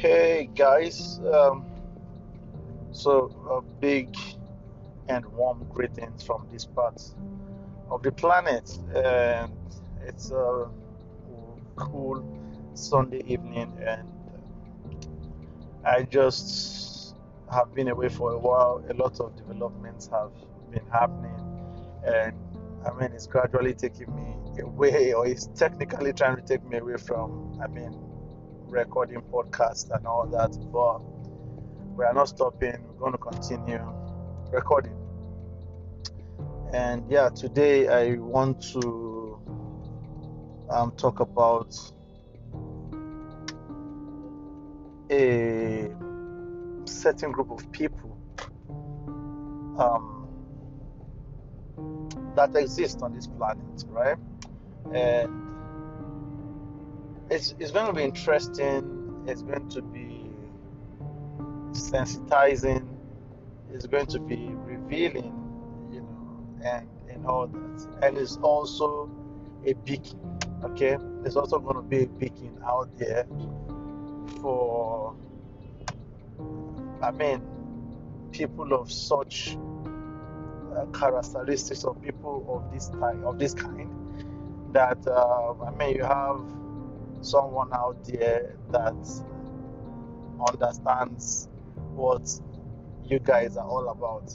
Hey guys, um, so a big and warm greetings from this part of the planet, and it's a cool Sunday evening, and I just have been away for a while. A lot of developments have been happening, and I mean, it's gradually taking me away, or it's technically trying to take me away from, I mean, recording podcasts and all that, but we are not stopping. We're going to continue recording. And yeah, today I want to um, talk about a certain group of people um, that exist on this planet, right? And it's, it's going to be interesting. It's going to be sensitizing. It's going to be revealing, you know, and and all that. And it's also a beacon. Okay, it's also going to be a beacon out there for, I mean, people of such uh, characteristics of people of this type of this kind. That uh, I mean, you have someone out there that understands what you guys are all about.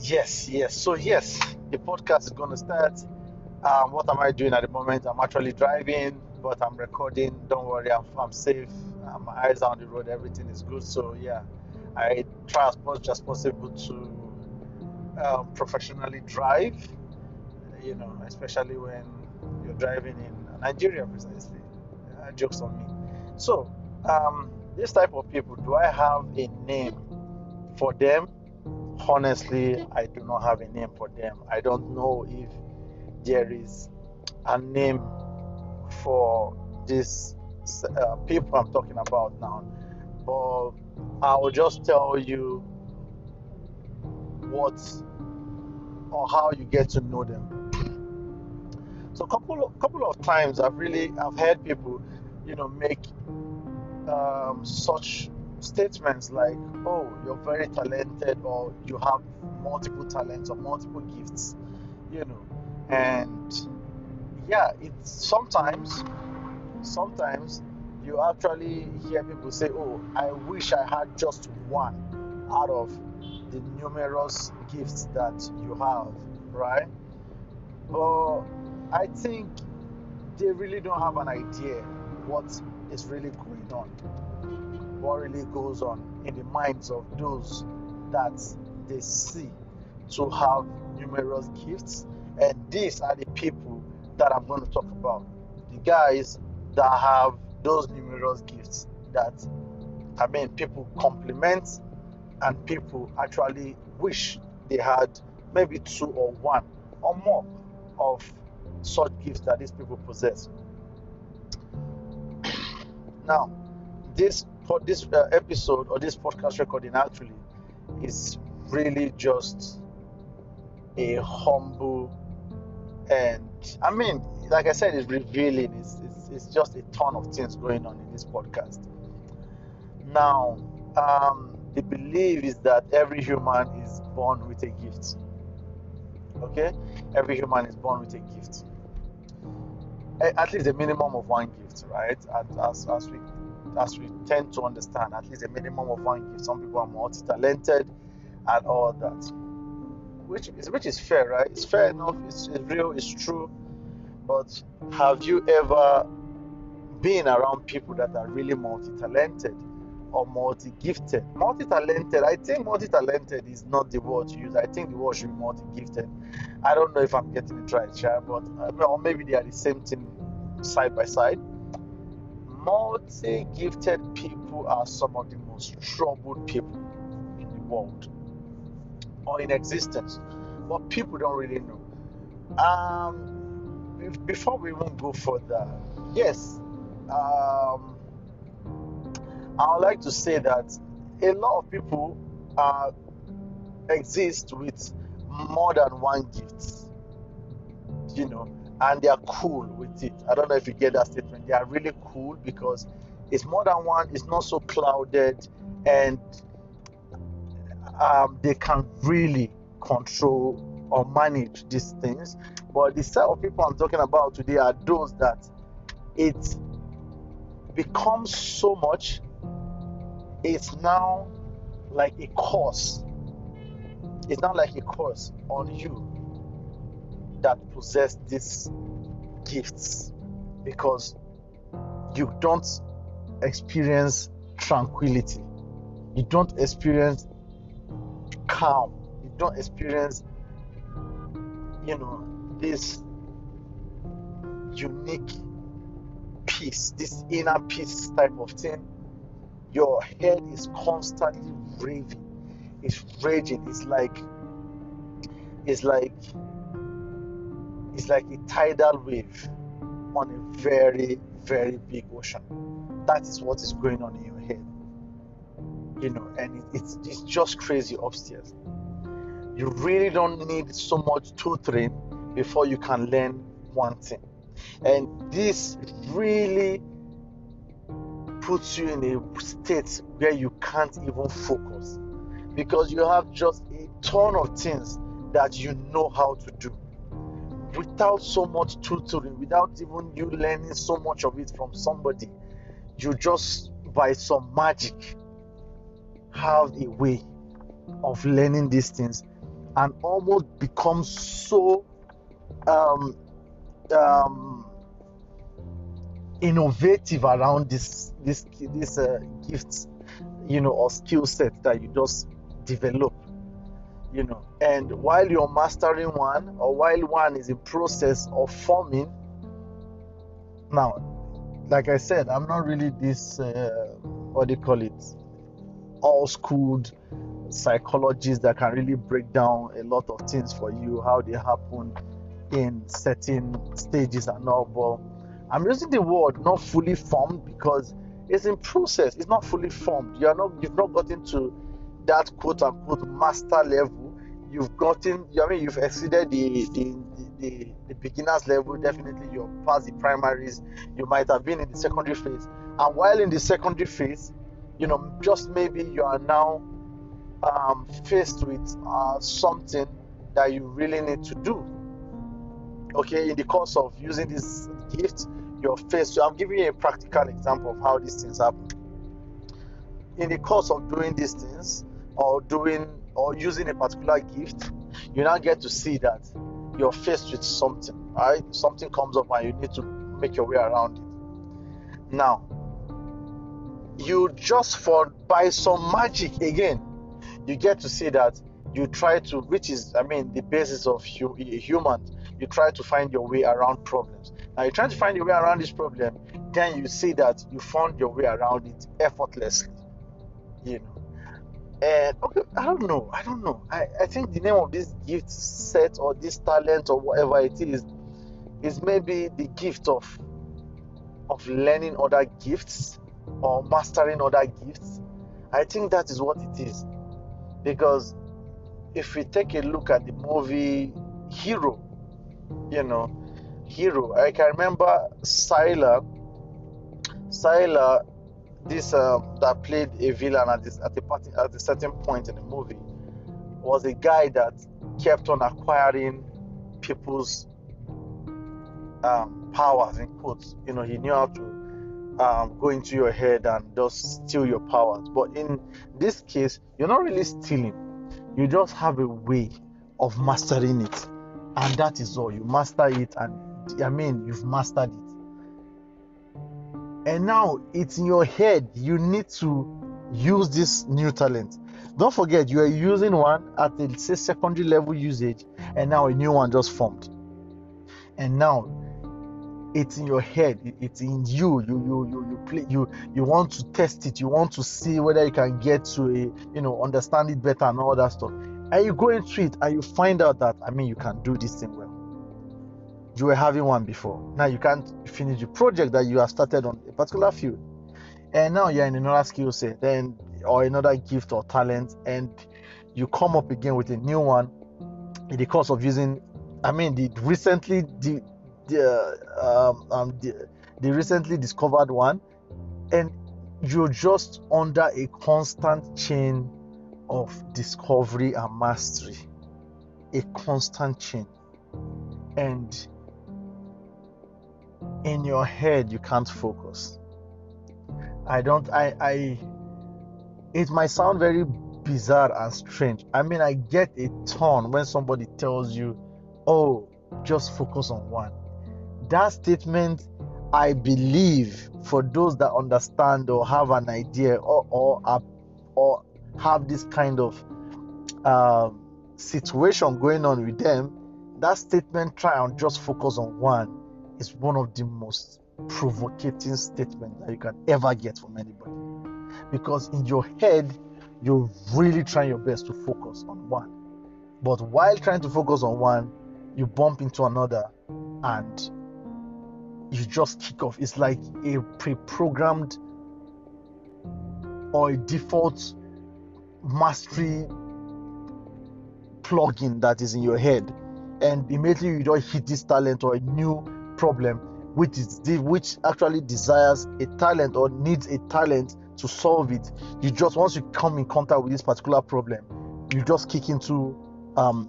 Yes, yes. So, yes, the podcast is going to start. Um, what am I doing at the moment? I'm actually driving, but I'm recording. Don't worry, I'm, I'm safe. Um, my eyes are on the road. Everything is good. So, yeah, I try as much as possible to um, professionally drive, you know, especially when driving in Nigeria, precisely. Uh, jokes on me. So, um, this type of people, do I have a name for them? Honestly, I do not have a name for them. I don't know if there is a name for these uh, people I'm talking about now, but I will just tell you what or how you get to know them. So, couple couple of times I've really I've heard people, you know, make um, such statements like, "Oh, you're very talented," or "You have multiple talents or multiple gifts," you know, and yeah, it's sometimes, sometimes you actually hear people say, "Oh, I wish I had just one out of the numerous gifts that you have," right? But I think they really don't have an idea what is really going on, what really goes on in the minds of those that they see to have numerous gifts. And these are the people that I'm going to talk about. The guys that have those numerous gifts that, I mean, people compliment and people actually wish they had maybe two or one or more of such gifts that these people possess. Now, this this uh, episode or this podcast recording actually is really just a humble and I mean, like I said, it's revealing. It's, it's, it's just a ton of things going on in this podcast. Now, um, the belief is that every human is born with a gift. Okay, every human is born with a gift at least a minimum of one gift, right? As, as we as we tend to understand, at least a minimum of one gift. Some people are multi-talented and all that, which is which is fair, right? It's fair enough. It's, it's real. It's true. But have you ever been around people that are really multi-talented? Or multi-gifted. Multi-talented, I think multi-talented is not the word to use. I think the word should be multi-gifted. I don't know if I'm getting it right, Chad, but or maybe they are the same thing side by side. Multi-gifted people are some of the most troubled people in the world or in existence, but people don't really know. Um, before we even go further, yes, um, I would like to say that a lot of people uh, exist with more than one gift. You know, and they are cool with it. I don't know if you get that statement. They are really cool because it's more than one, it's not so clouded, and um, they can really control or manage these things. But the set of people I'm talking about today are those that it becomes so much, it's now like a curse. It's not like a curse on you that possess these gifts because you don't experience tranquility. You don't experience calm. You don't experience, you know, this unique peace, this inner peace type of thing. Your head is constantly raving. It's raging. It's like it's like it's like a tidal wave on a very, very big ocean. That is what is going on in your head. You know, and it, it's, it's just crazy upstairs. You really don't need so much tutoring before you can learn one thing. And this really puts you in a state where you can't even focus. Because you have just a ton of things that you know how to do. Without so much tutoring, without even you learning so much of it from somebody, you just by some magic have a way of learning these things and almost become so um, um, innovative around this this this uh, gifts, you know, or skill set that you just develop you know. And while you're mastering one or while one is in process of forming now like i said i'm not really this uh, what do you call it all schooled psychologist that can really break down a lot of things for you how they happen in certain stages and all but i'm using the word not fully formed because it's in process. It's not fully formed. You are not you've not gotten to that quote unquote master level. You've gotten i mean you've exceeded the the, the, the beginners level. Definitely you're past the primaries. You might have been in the secondary phase. And while in the secondary phase you know just maybe you are now um, faced with uh, something that you really need to do okay in the course of using this gift you're faced i'm giving you a practical example of how these things happen in the course of doing these things or doing or using a particular gift, you now get to see that you're faced with something, right? Something comes up and you need to make your way around it. Now, you just for by some magic again, you get to see that you try to, which is, I mean, the basis of hu- human, you try to find your way around problems. Now, you're trying to find your way around this problem, then you see that you found your way around it effortlessly, you know and okay, I don't know. I don't know. I, I think the name of this gift set or this talent or whatever it is is maybe the gift of of learning other gifts or mastering other gifts. I think that is what it is. Because if we take a look at the movie Hero, you know, Hero, I can remember Sylar. Sylar this uh, that played a villain at this at a party, at a certain point in the movie was a guy that kept on acquiring people's um, powers in quotes. You know, he knew how to um, go into your head and just steal your powers. But in this case, you're not really stealing. You just have a way of mastering it, and that is all. You master it, and I mean, you've mastered it. And now it's in your head. You need to use this new talent. Don't forget you are using one at the say secondary level usage and now a new one just formed. And now it's in your head. It's in you. You you you you play you you want to test it. You want to see whether you can get to a you know understand it better and all that stuff and you go into it and you find out that i mean you can do this thing well you were having one before. Now you can't finish the project that you have started on a particular field. And now you're in another skill set, then or another gift or talent, and you come up again with a new one in the course of using I mean the recently the the, um, um, the, they recently discovered one, and you're just under a constant chain of discovery and mastery. A constant chain. And in your head, you can't focus. I don't, I, I, it might sound very bizarre and strange. I mean, I get a ton when somebody tells you, oh, just focus on one. That statement, I believe, for those that understand or have an idea or or, or have this kind of um, situation going on with them, that statement, try and just focus on one, is one of the most provocating statements that you can ever get from anybody. Because in your head, you're really trying your best to focus on one. But while trying to focus on one, you bump into another and you just kick off. It's like a pre programmed or a default mastery plugin that is in your head. And immediately you don't hit this talent or a new problem, which is which actually desires a talent or needs a talent to solve it. You just once you come in contact with this particular problem, you just kick into um,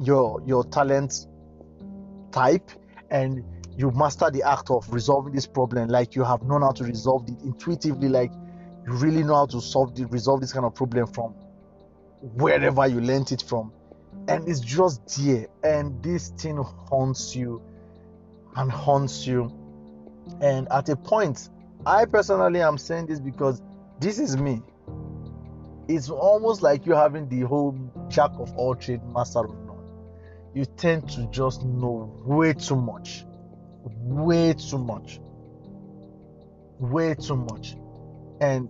your your talent type and you master the act of resolving this problem like you have known how to resolve it intuitively like you really know how to solve the resolve this kind of problem from wherever you learned it from. And it's just there. And this thing haunts you and haunts you. And at a point i personally am saying this because this is me. It's almost like you having the whole jack of all trade master of none. You tend to just know way too much. Way too much. Way too much and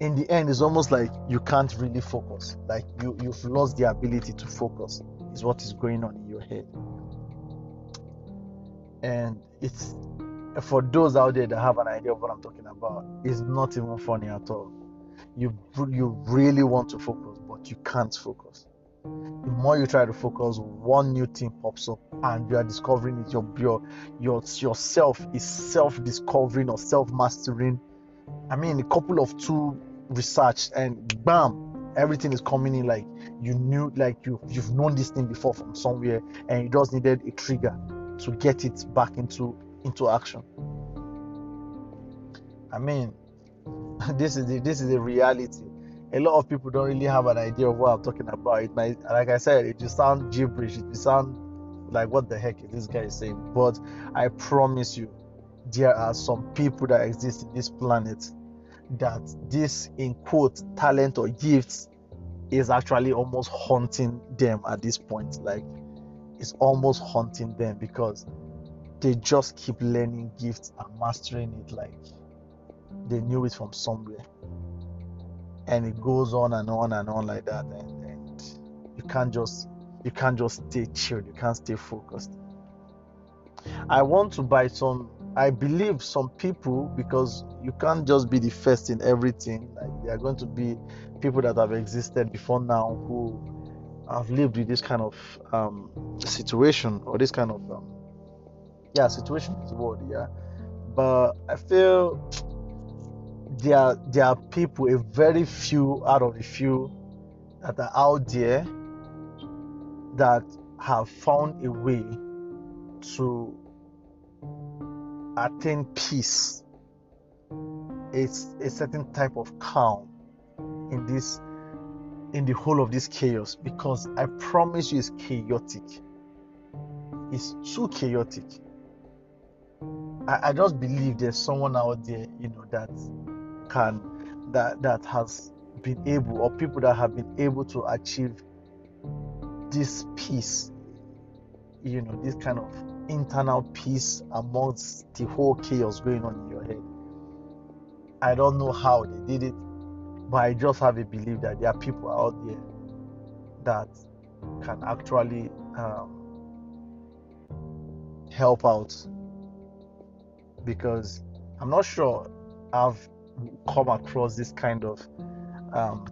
in the end it's almost like you can't really focus. Like you you've lost the ability to focus is what is going on in your head. And it's for those out there that have an idea of what i'm talking about it's not even funny at all. You you really want to focus but you can't focus. The more you try to focus one new thing pops up and you are discovering it. Your your your yourself is self-discovering or self-mastering i mean a couple of two research and bam everything is coming in like you knew like you you've known this thing before from somewhere and you just needed a trigger to get it back into into action. I mean this is the, this is the reality. A lot of people don't really have an idea of what i'm talking about. It might like i said it just sound gibberish. It just sound like what the heck is this guy saying? But i promise you there are some people that exist in this planet that this in quote talent or gifts is actually almost haunting them at this point. Like it's almost haunting them because they just keep learning gifts and mastering it. Like they knew it from somewhere. And it goes on and on and on like that. And, and you can't just you can't just stay chilled. You can't stay focused. I want to buy some I believe some people, because you can't just be the first in everything, like there are going to be people that have existed before now who have lived with this kind of um, situation or this kind of um, yeah situation is the word yeah. But i feel there there are people a very few out of the few that are out there that have found a way to attain peace it's a certain type of calm in this in the whole of this chaos because i promise you it's chaotic. It's too chaotic. I, I just believe there's someone out there you know that can that that has been able or people that have been able to achieve this peace you know this kind of internal peace amongst the whole chaos going on in your head. I don't know how they did it, but I just have a belief that there are people out there that can actually um, help out because I'm not sure I've come across this kind of um,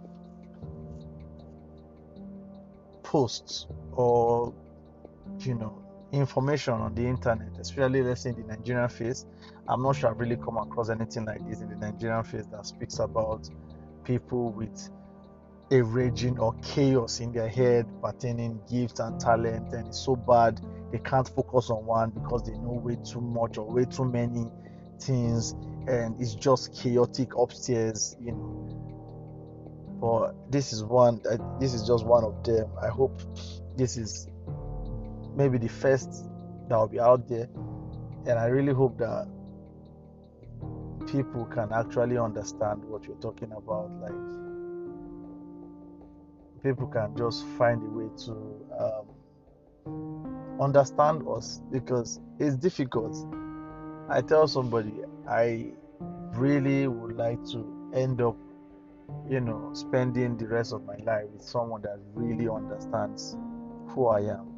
posts or you know information on the internet, especially let's say in the Nigerian face. I'm not sure I've really come across anything like this in the Nigerian face that speaks about people with a raging or chaos in their head pertaining gifts and talent, and it's so bad they can't focus on one because they know way too much or way too many things, and it's just chaotic upstairs, you know. But this is one. Uh, this is just one of them. I hope this is maybe the first that will be out there, and I really hope that people can actually understand what you're talking about. Like people can just find a way to um, understand us because it's difficult. I tell somebody I really would like to end up, you know, spending the rest of my life with someone that really understands who I am.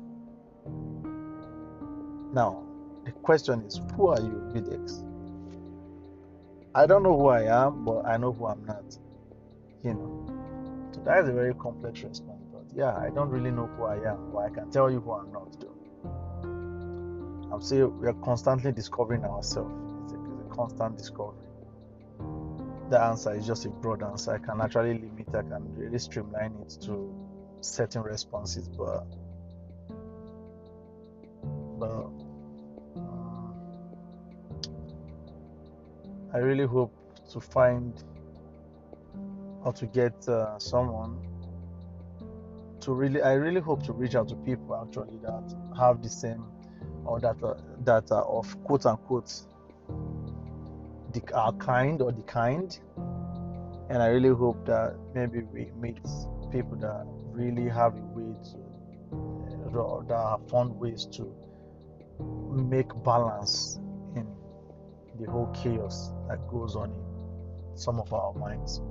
Now, the question is, who are you, Videx? I don't know who I am, but I know who I'm not. You know, so that is a very complex response. But yeah, I don't really know who I am, but I can tell you who I'm not. Though I'm saying we are constantly discovering ourselves. It's a, it's a constant discovery. The answer is just a broad answer. I can actually limit. I can really streamline it to certain responses, but but I really hope to find or to get uh, someone to really I really hope to reach out to people actually that have the same or that that are of quote unquote the are kind or the kind. And I really hope that maybe we meet people that really have a way to uh, that have found ways to make balance the whole chaos that goes on in some of our minds.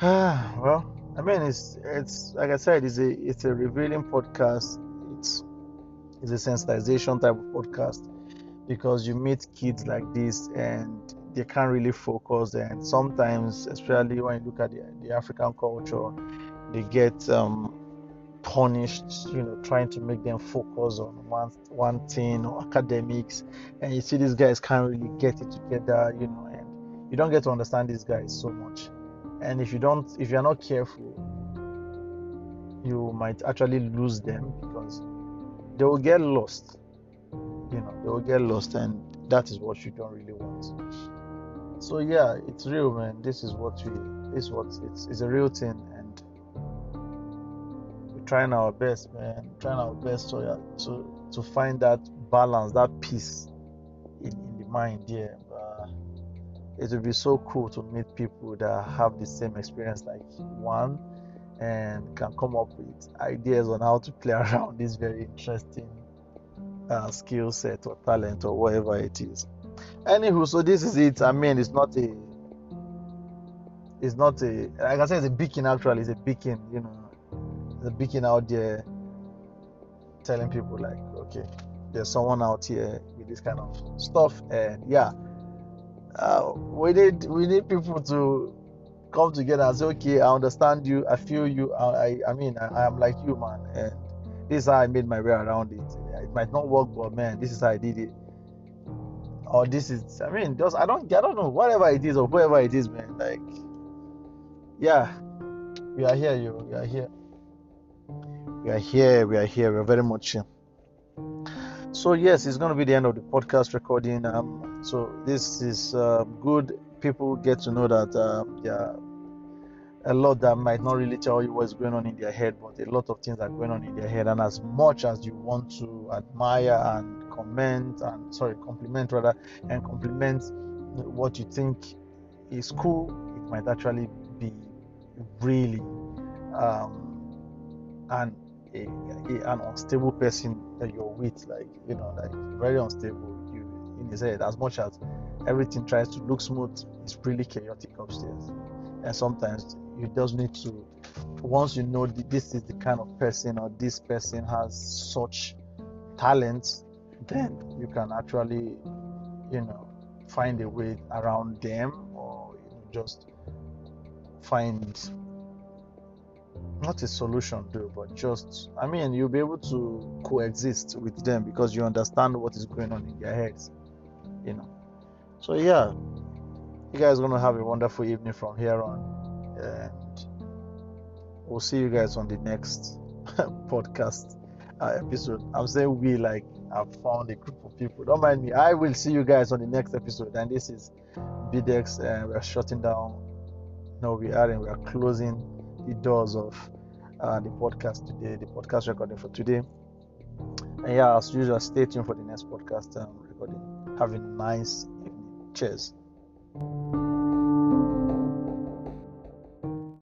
well, I mean, it's it's like I said, it's a it's a revealing podcast. It's it's a sensitization type of podcast because you meet kids like this and they can't really focus. And sometimes, especially when you look at the, the African culture, they get um, punished, you know, trying to make them focus on one one thing or academics, and you see these guys can't really get it together, you know, and you don't get to understand these guys so much. And if you don't, if you're not careful, you might actually lose them because they will get lost. You know, they will get lost, and that is what you don't really want. So yeah, it's real, man. This is what we. This is what it's. It's a real thing, trying our best, man. Trying our best to to to find that balance, that peace in, in the mind. Yeah, it would be so cool to meet people that have the same experience like one and can come up with ideas on how to play around this very interesting uh, skill set or talent or whatever it is. Anywho, so this is it. I mean, it's not a, it's not a, like I said, it's a beacon. Actually, it's a beacon. You know, the beacon out there telling people like okay there's someone out here with this kind of stuff. And yeah uh, we need we need people to come together and say okay i understand you. I feel you. I i mean i, I am like you man. And this is how i made my way around it. It might not work but man this is how i did it. Or this is i mean just i don't i don't know. Whatever it is or whoever it is man like yeah we are here you we are here we are here, we are here, we're very much here. So, yes, it's going to be the end of the podcast recording. Um, so, this is uh, good. People get to know that uh, yeah, a lot that might not really tell you what's going on in their head, but a lot of things are going on in their head. And as much as you want to admire and comment and sorry, compliment rather, and compliment what you think is cool, it might actually be really um, and a, a, an unstable person that you're with, like you know, like very unstable you in his head. As much as everything tries to look smooth, it's really chaotic upstairs. And sometimes you just need to, once you know this is the kind of person or this person has such talent, then you can actually, you know, find a way around them or you know, just find not a solution though, but just I mean you'll be able to coexist with them because you understand what is going on in their heads, you know. So yeah, you guys gonna have a wonderful evening from here on, and we'll see you guys on the next podcast uh, episode. I'm saying we like I've found a group of people. Don't mind me. I will see you guys on the next episode. And this is BDEX, and we're shutting down. No, we are and we are closing the doors of uh, the podcast today, the podcast recording for today. And yeah, as usual, stay tuned for the next podcast um, recording. Have a nice evening. Cheers.